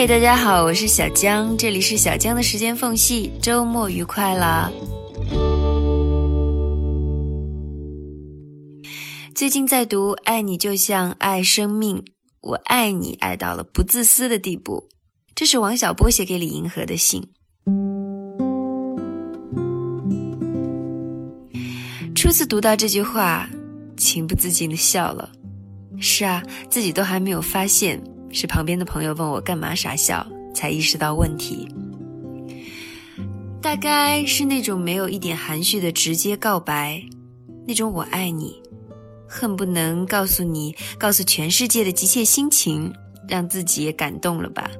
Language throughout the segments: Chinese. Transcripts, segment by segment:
嗨，大家好，我是小江，这里是小江的时间缝隙，周末愉快啦！最近在读《爱你就像爱生命》，我爱你爱到了不自私的地步。这是王小波写给李银河的信。初次读到这句话，情不自禁的笑了。是啊，自己都还没有发现。是旁边的朋友问我干嘛傻笑，才意识到问题。大概是那种没有一点含蓄的直接告白，那种我爱你，恨不能告诉你、告诉全世界的急切心情，让自己也感动了吧。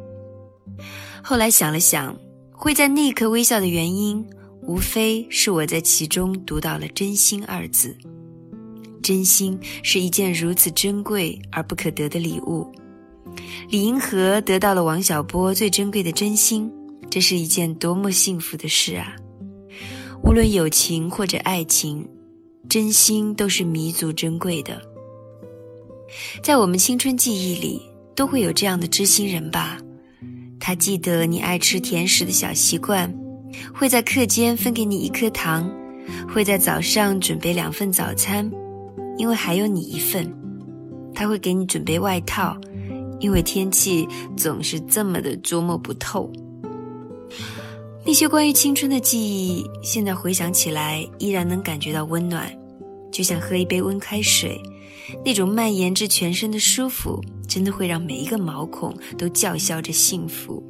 后来想了想，会在那一刻微笑的原因，无非是我在其中读到了“真心”二字。真心是一件如此珍贵而不可得的礼物。李银河得到了王小波最珍贵的真心，这是一件多么幸福的事啊！无论友情或者爱情，真心都是弥足珍贵的。在我们青春记忆里，都会有这样的知心人吧？他记得你爱吃甜食的小习惯，会在课间分给你一颗糖，会在早上准备两份早餐，因为还有你一份。他会给你准备外套。因为天气总是这么的捉摸不透，那些关于青春的记忆，现在回想起来依然能感觉到温暖，就像喝一杯温开水，那种蔓延至全身的舒服，真的会让每一个毛孔都叫嚣着幸福。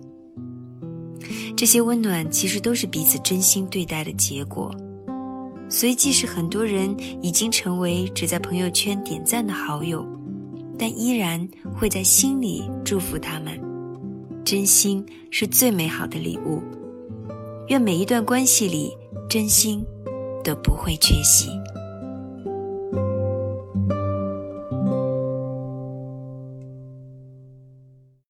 这些温暖其实都是彼此真心对待的结果，所以即使很多人已经成为只在朋友圈点赞的好友。但依然会在心里祝福他们，真心是最美好的礼物。愿每一段关系里，真心都不会缺席。